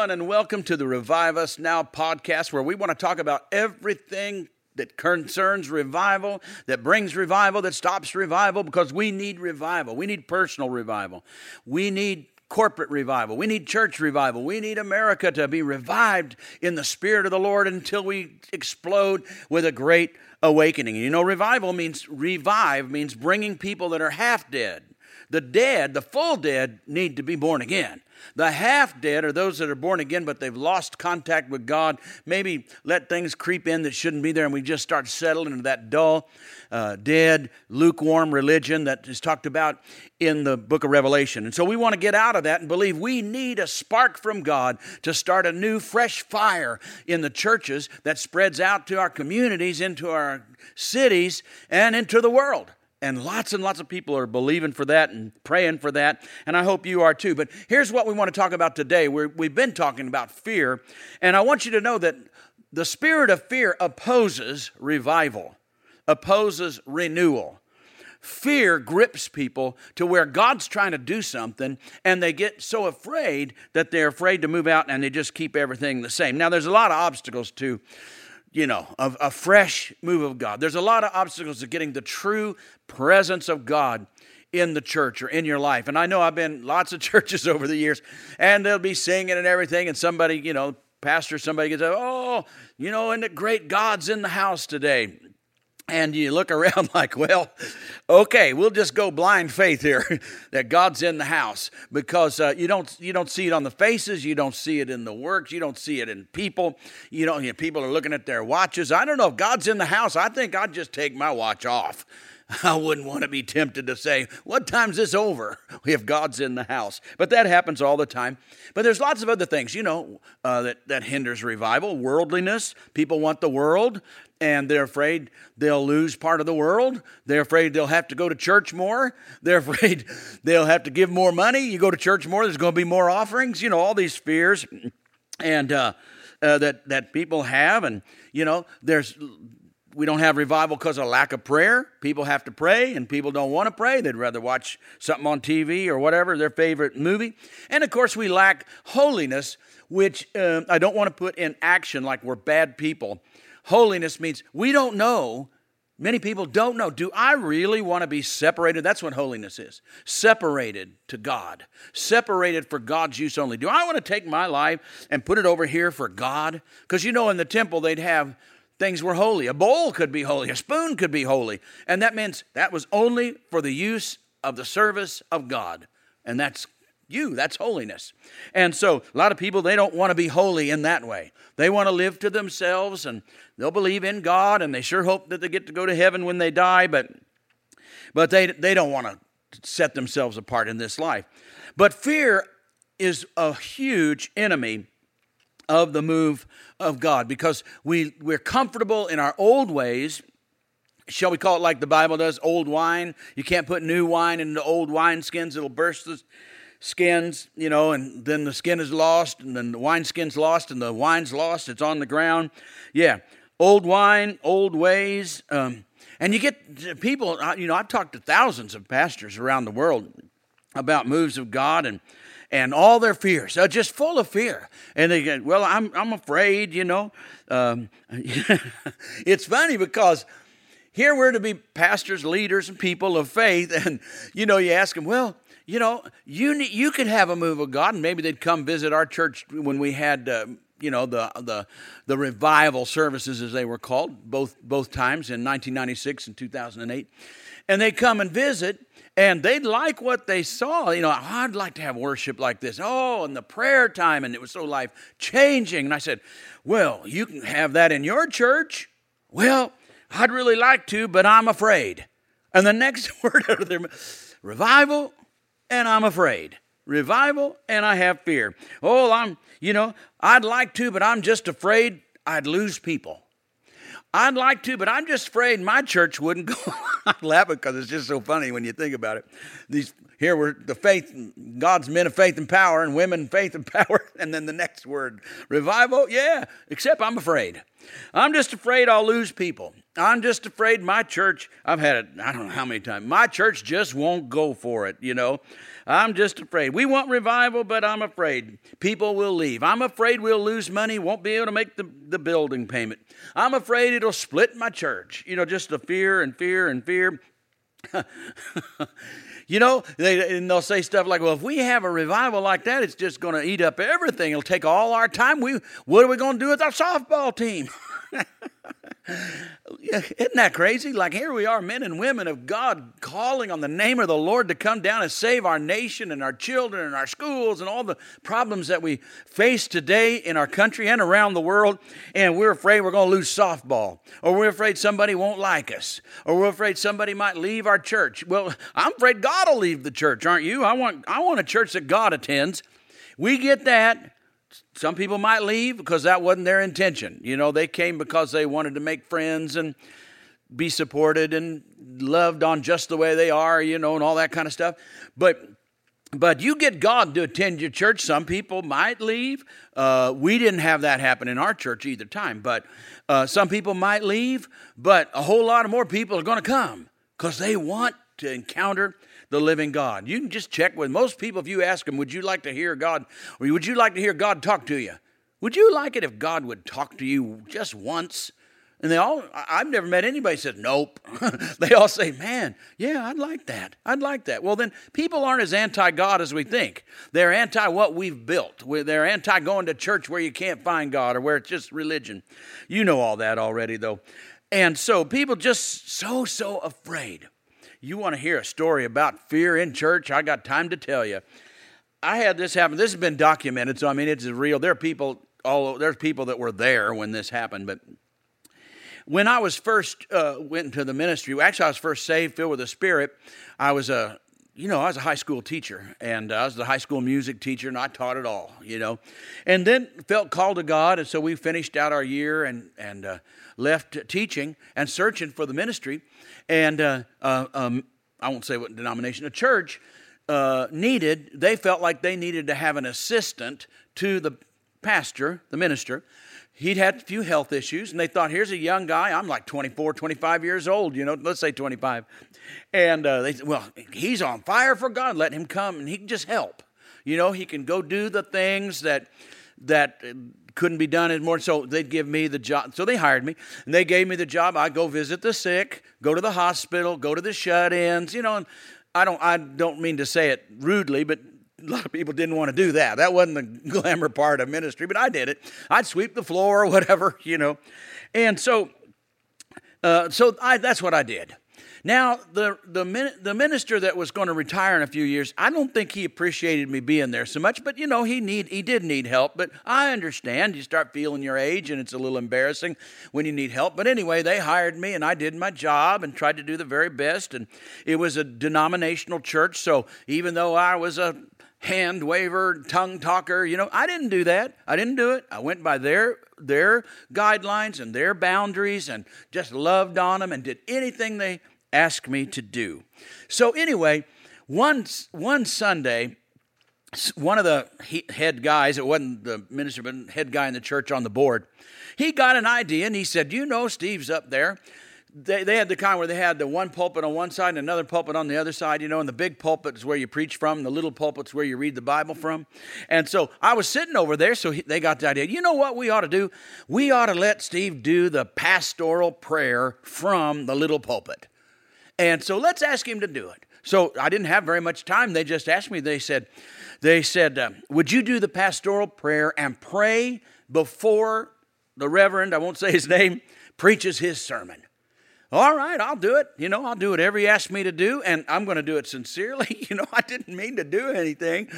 Everyone, and welcome to the Revive Us Now podcast, where we want to talk about everything that concerns revival, that brings revival, that stops revival, because we need revival. We need personal revival. We need corporate revival. We need church revival. We need America to be revived in the Spirit of the Lord until we explode with a great awakening. You know, revival means revive, means bringing people that are half dead. The dead, the full dead, need to be born again. The half dead are those that are born again, but they've lost contact with God. Maybe let things creep in that shouldn't be there, and we just start settling into that dull, uh, dead, lukewarm religion that is talked about in the book of Revelation. And so we want to get out of that and believe we need a spark from God to start a new, fresh fire in the churches that spreads out to our communities, into our cities, and into the world. And lots and lots of people are believing for that and praying for that. And I hope you are too. But here's what we want to talk about today. we we've been talking about fear. And I want you to know that the spirit of fear opposes revival, opposes renewal. Fear grips people to where God's trying to do something and they get so afraid that they're afraid to move out and they just keep everything the same. Now, there's a lot of obstacles to you know, a, a fresh move of God. There's a lot of obstacles to getting the true presence of God in the church or in your life. And I know I've been lots of churches over the years, and they'll be singing and everything, and somebody, you know, pastor, somebody gets, oh, you know, and the great God's in the house today? And you look around like, well, okay, we'll just go blind faith here that God's in the house because uh, you don't you don't see it on the faces, you don't see it in the works, you don't see it in people. You know, you know, people are looking at their watches. I don't know if God's in the house. I think I'd just take my watch off. I wouldn't want to be tempted to say, What time's this over? if God's in the house. But that happens all the time. But there's lots of other things, you know, uh, that, that hinders revival. Worldliness. People want the world and they're afraid they'll lose part of the world. They're afraid they'll have to go to church more. They're afraid they'll have to give more money. You go to church more, there's going to be more offerings. You know, all these fears and uh, uh, that that people have, and you know, there's we don't have revival because of lack of prayer. People have to pray, and people don't want to pray. They'd rather watch something on TV or whatever, their favorite movie. And of course, we lack holiness, which uh, I don't want to put in action like we're bad people. Holiness means we don't know. Many people don't know. Do I really want to be separated? That's what holiness is separated to God, separated for God's use only. Do I want to take my life and put it over here for God? Because you know, in the temple, they'd have things were holy. A bowl could be holy, a spoon could be holy. And that means that was only for the use of the service of God. And that's you. That's holiness. And so a lot of people, they don't want to be holy in that way. They want to live to themselves and they'll believe in God and they sure hope that they get to go to heaven when they die, but, but they, they don't want to set themselves apart in this life. But fear is a huge enemy of the move of God because we, we're comfortable in our old ways shall we call it like the Bible does, old wine? You can't put new wine into old wine skins, it'll burst the, skins, you know, and then the skin is lost, and then the wine skin's lost, and the wine's lost. It's on the ground. Yeah, old wine, old ways. Um, and you get people, you know, I've talked to thousands of pastors around the world about moves of God and and all their fears, are just full of fear. And they get well, I'm, I'm afraid, you know. Um, it's funny because here we're to be pastors, leaders, and people of faith. And, you know, you ask them, well, you know, you you could have a move of God, and maybe they'd come visit our church when we had, uh, you know, the the the revival services as they were called, both both times in 1996 and 2008, and they come and visit, and they'd like what they saw. You know, oh, I'd like to have worship like this. Oh, and the prayer time, and it was so life changing. And I said, well, you can have that in your church. Well, I'd really like to, but I'm afraid. And the next word out of their revival and I'm afraid. revival and I have fear. Oh, I'm, you know, I'd like to, but I'm just afraid I'd lose people. I'd like to, but I'm just afraid my church wouldn't go. I laugh because it's just so funny when you think about it. These here were the faith, God's men of faith and power, and women faith and power, and then the next word, revival. Yeah, except I'm afraid. I'm just afraid I'll lose people. I'm just afraid my church. I've had it. I don't know how many times. My church just won't go for it. You know, I'm just afraid. We want revival, but I'm afraid people will leave. I'm afraid we'll lose money, won't be able to make the, the building payment. I'm afraid it'll split my church. You know, just the fear and fear and fear. you know, they, and they'll say stuff like, well, if we have a revival like that, it's just going to eat up everything. It'll take all our time. We, what are we going to do with our softball team? Isn't that crazy? Like here we are, men and women of God, calling on the name of the Lord to come down and save our nation and our children and our schools and all the problems that we face today in our country and around the world. And we're afraid we're going to lose softball, or we're afraid somebody won't like us, or we're afraid somebody might leave our church. Well, I'm afraid God will leave the church, aren't you? I want, I want a church that God attends. We get that. Some people might leave because that wasn't their intention. You know, they came because they wanted to make friends and be supported and loved on just the way they are, you know, and all that kind of stuff. But but you get God to attend your church. Some people might leave. Uh, we didn't have that happen in our church either time. But uh, some people might leave. But a whole lot of more people are going to come because they want to encounter the living God. You can just check with most people if you ask them, Would you like to hear God, or would you like to hear God talk to you? Would you like it if God would talk to you just once? And they all, I've never met anybody said, nope. they all say, man, yeah, I'd like that. I'd like that. Well, then people aren't as anti God as we think. They're anti what we've built. They're anti going to church where you can't find God or where it's just religion. You know all that already, though. And so people just so, so afraid you want to hear a story about fear in church? I got time to tell you. I had this happen. This has been documented, so I mean it's real. There are people all there's people that were there when this happened, but when I was first uh, went into the ministry, actually I was first saved, filled with the Spirit. I was a you know, I was a high school teacher and I was the high school music teacher and I taught it all, you know. And then felt called to God and so we finished out our year and, and uh, left teaching and searching for the ministry. And uh, uh, um, I won't say what denomination, a church uh, needed, they felt like they needed to have an assistant to the pastor, the minister. He'd had a few health issues, and they thought, here's a young guy. I'm like 24, 25 years old, you know, let's say 25. And uh, they said, well, he's on fire for God. Let him come, and he can just help. You know, he can go do the things that that couldn't be done anymore. So they'd give me the job. So they hired me, and they gave me the job. I go visit the sick, go to the hospital, go to the shut-ins. You know, and I don't I don't mean to say it rudely, but a lot of people didn't want to do that. That wasn't the glamour part of ministry, but I did it. I'd sweep the floor or whatever, you know. And so, uh, so I, that's what I did. Now, the, the, the minister that was going to retire in a few years, I don't think he appreciated me being there so much, but you know, he, need, he did need help. But I understand. You start feeling your age, and it's a little embarrassing when you need help. But anyway, they hired me, and I did my job and tried to do the very best. And it was a denominational church, so even though I was a hand waver, tongue talker. You know, I didn't do that. I didn't do it. I went by their their guidelines and their boundaries and just loved on them and did anything they asked me to do. So, anyway, one, one Sunday, one of the head guys, it wasn't the minister, but head guy in the church on the board, he got an idea and he said, You know, Steve's up there. They, they had the kind where they had the one pulpit on one side and another pulpit on the other side, you know, and the big pulpit is where you preach from, and the little pulpit is where you read the Bible from. And so I was sitting over there, so he, they got the idea. You know what we ought to do? We ought to let Steve do the pastoral prayer from the little pulpit. And so let's ask him to do it. So I didn't have very much time. They just asked me, they said, they said, uh, would you do the pastoral prayer and pray before the reverend, I won't say his name, preaches his sermon? All right, I'll do it. You know, I'll do whatever he asked me to do, and I'm going to do it sincerely. You know, I didn't mean to do anything.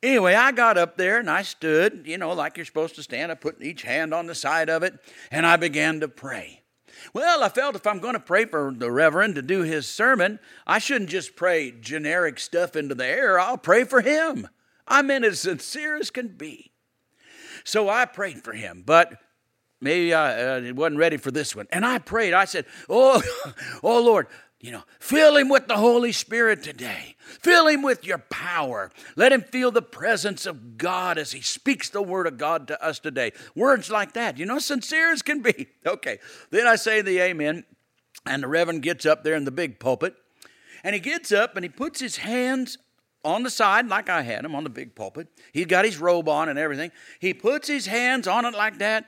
Anyway, I got up there and I stood, you know, like you're supposed to stand. I put each hand on the side of it, and I began to pray. Well, I felt if I'm going to pray for the Reverend to do his sermon, I shouldn't just pray generic stuff into the air. I'll pray for him. I meant as sincere as can be. So I prayed for him, but maybe I uh, wasn't ready for this one. And I prayed. I said, "Oh, oh Lord, you know, fill him with the Holy Spirit today. Fill him with your power. Let him feel the presence of God as he speaks the word of God to us today. Words like that, you know, sincere as can be. Okay. Then I say the amen, and the Reverend gets up there in the big pulpit, and he gets up and he puts his hands on the side, like I had him on the big pulpit. He's got his robe on and everything. He puts his hands on it like that,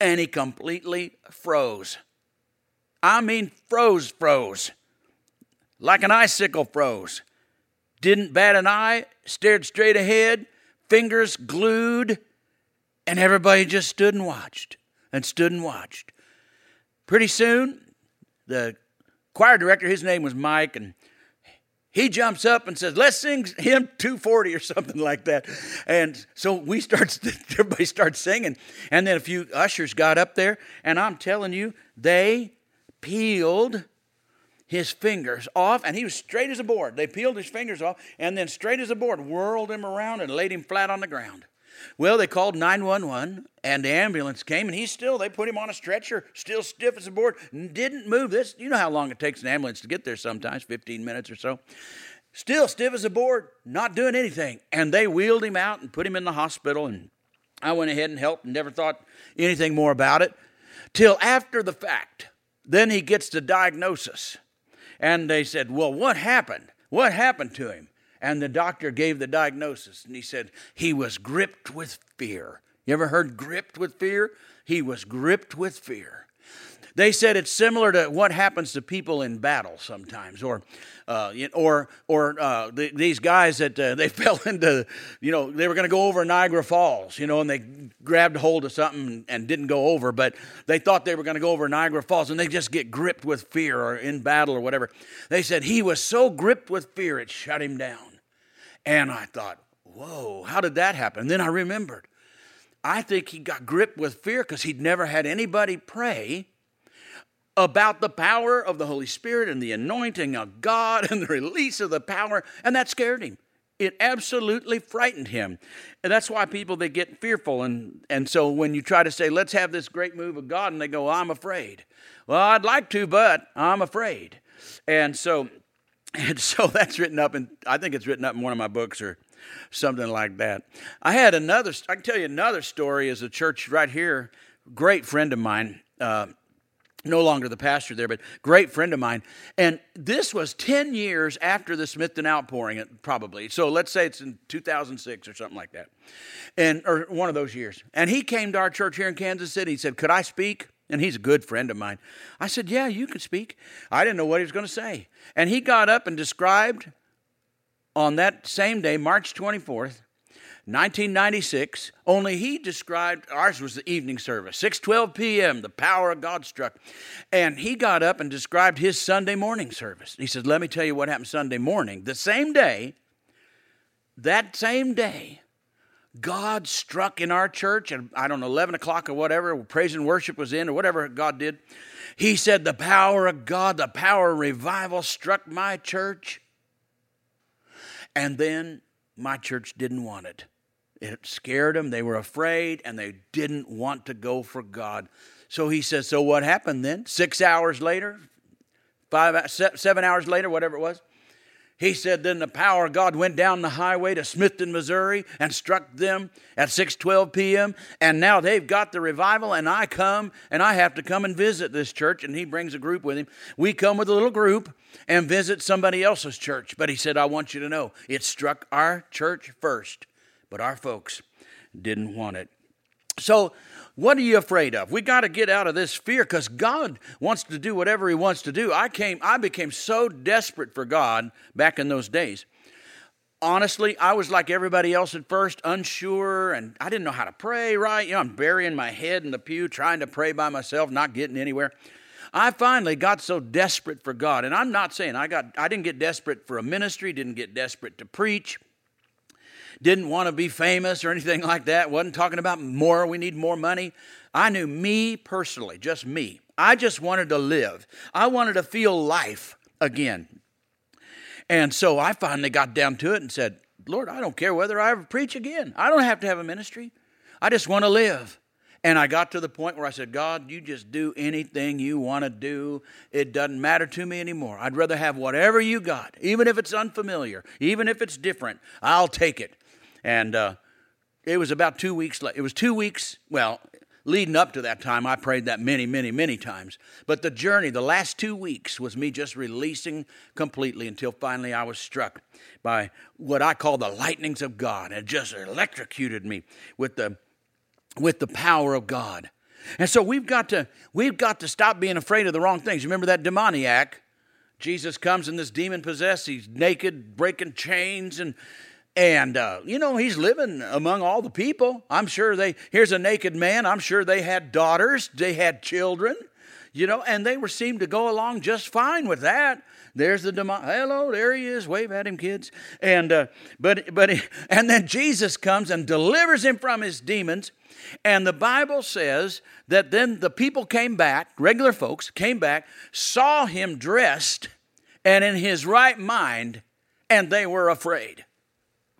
and he completely froze. I mean, froze, froze. Like an icicle froze. Didn't bat an eye, stared straight ahead, fingers glued, and everybody just stood and watched and stood and watched. Pretty soon, the choir director, his name was Mike, and he jumps up and says, "Let's sing hymn 240 or something like that." And so we start, everybody starts singing, and then a few ushers got up there, and I'm telling you, they peeled his fingers off, and he was straight as a board. They peeled his fingers off, and then straight as a board, whirled him around and laid him flat on the ground. Well, they called 911, and the ambulance came, and he's still, they put him on a stretcher, still stiff as a board, didn't move. This, you know how long it takes an ambulance to get there sometimes, 15 minutes or so. Still stiff as a board, not doing anything. And they wheeled him out and put him in the hospital, and I went ahead and helped and never thought anything more about it till after the fact. Then he gets the diagnosis. And they said, Well, what happened? What happened to him? And the doctor gave the diagnosis and he said, He was gripped with fear. You ever heard gripped with fear? He was gripped with fear. They said it's similar to what happens to people in battle sometimes, or uh, or or uh, the, these guys that uh, they fell into, you know, they were going to go over Niagara Falls, you know, and they grabbed hold of something and didn't go over, but they thought they were going to go over Niagara Falls, and they just get gripped with fear or in battle or whatever. They said he was so gripped with fear it shut him down, and I thought, whoa, how did that happen? And then I remembered. I think he got gripped with fear because he'd never had anybody pray about the power of the Holy Spirit and the anointing of God and the release of the power, and that scared him. It absolutely frightened him. And that's why people they get fearful and and so when you try to say let's have this great move of God and they go I'm afraid. Well, I'd like to, but I'm afraid. And so and so that's written up and I think it's written up in one of my books or something like that. I had another I can tell you another story as a church right here, great friend of mine uh, no longer the pastor there, but great friend of mine. And this was 10 years after the Smithton outpouring, probably. So let's say it's in 2006 or something like that. And or one of those years. And he came to our church here in Kansas City. He said, Could I speak? And he's a good friend of mine. I said, Yeah, you can speak. I didn't know what he was going to say. And he got up and described on that same day, March 24th, 1996, only he described ours was the evening service, 6:12 p.m. The power of God struck. And he got up and described his Sunday morning service. He said, "Let me tell you what happened Sunday morning. The same day, that same day, God struck in our church at, I don't know, 11 o'clock or whatever, praise and worship was in or whatever God did. He said, The power of God, the power of revival struck my church. And then my church didn't want it. It scared them. They were afraid and they didn't want to go for God. So he says, So what happened then? Six hours later, five, seven hours later, whatever it was, he said, Then the power of God went down the highway to Smithton, Missouri, and struck them at 6:12 p.m. And now they've got the revival, and I come and I have to come and visit this church. And he brings a group with him. We come with a little group and visit somebody else's church. But he said, I want you to know it struck our church first. But our folks didn't want it. So, what are you afraid of? We got to get out of this fear because God wants to do whatever He wants to do. I came, I became so desperate for God back in those days. Honestly, I was like everybody else at first, unsure, and I didn't know how to pray right. You know, I'm burying my head in the pew, trying to pray by myself, not getting anywhere. I finally got so desperate for God, and I'm not saying I got I didn't get desperate for a ministry, didn't get desperate to preach didn't want to be famous or anything like that, wasn't talking about more, we need more money. I knew me personally, just me. I just wanted to live. I wanted to feel life again. And so I finally got down to it and said, Lord, I don't care whether I ever preach again. I don't have to have a ministry. I just want to live. And I got to the point where I said, God, you just do anything you want to do. It doesn't matter to me anymore. I'd rather have whatever you got, even if it's unfamiliar, even if it's different. I'll take it. And uh, it was about two weeks. It was two weeks. Well, leading up to that time, I prayed that many, many, many times. But the journey, the last two weeks, was me just releasing completely until finally I was struck by what I call the lightnings of God. It just electrocuted me with the with the power of God. And so we've got to we've got to stop being afraid of the wrong things. Remember that demoniac? Jesus comes and this demon possessed. He's naked, breaking chains, and and uh, you know he's living among all the people. I'm sure they here's a naked man. I'm sure they had daughters, they had children, you know, and they were seemed to go along just fine with that. There's the demon. Hello, there he is. Wave at him, kids. And uh, but but and then Jesus comes and delivers him from his demons. And the Bible says that then the people came back, regular folks came back, saw him dressed and in his right mind, and they were afraid.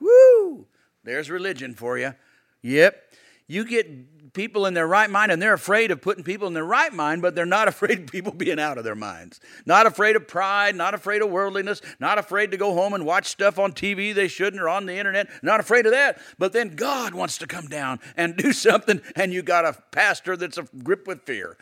Woo! There's religion for you. Yep. You get people in their right mind and they're afraid of putting people in their right mind, but they're not afraid of people being out of their minds. Not afraid of pride, not afraid of worldliness, not afraid to go home and watch stuff on TV they shouldn't or on the internet, not afraid of that. But then God wants to come down and do something, and you got a pastor that's a grip with fear,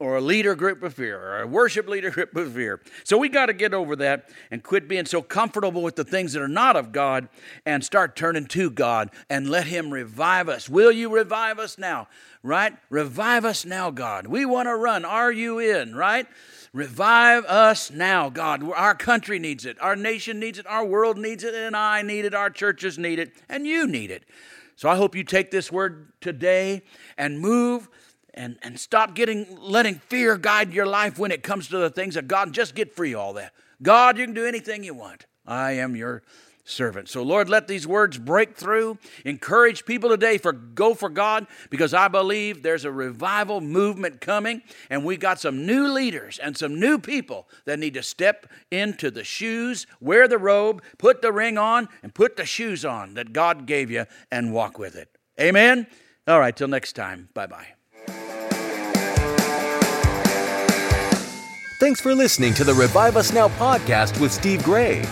or a leader grip with fear, or a worship leader grip with fear. So we got to get over that and quit being so comfortable with the things that are not of God and start turning to God and let Him revive us. Will you revive us now? Now, right? Revive us now, God. We want to run. Are you in, right? Revive us now, God. Our country needs it. Our nation needs it. Our world needs it. And I need it. Our churches need it. And you need it. So I hope you take this word today and move and, and stop getting letting fear guide your life when it comes to the things of God. Just get free all that. God, you can do anything you want. I am your servant. So, Lord, let these words break through. Encourage people today for go for God because I believe there's a revival movement coming, and we got some new leaders and some new people that need to step into the shoes, wear the robe, put the ring on, and put the shoes on that God gave you and walk with it. Amen. All right, till next time. Bye bye. Thanks for listening to the Revive Us Now podcast with Steve Gray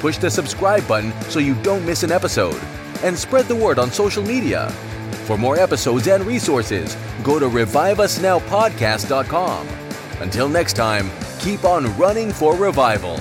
push the subscribe button so you don't miss an episode, and spread the word on social media. For more episodes and resources, go to reviveusnowpodcast.com. Until next time, keep on running for revival.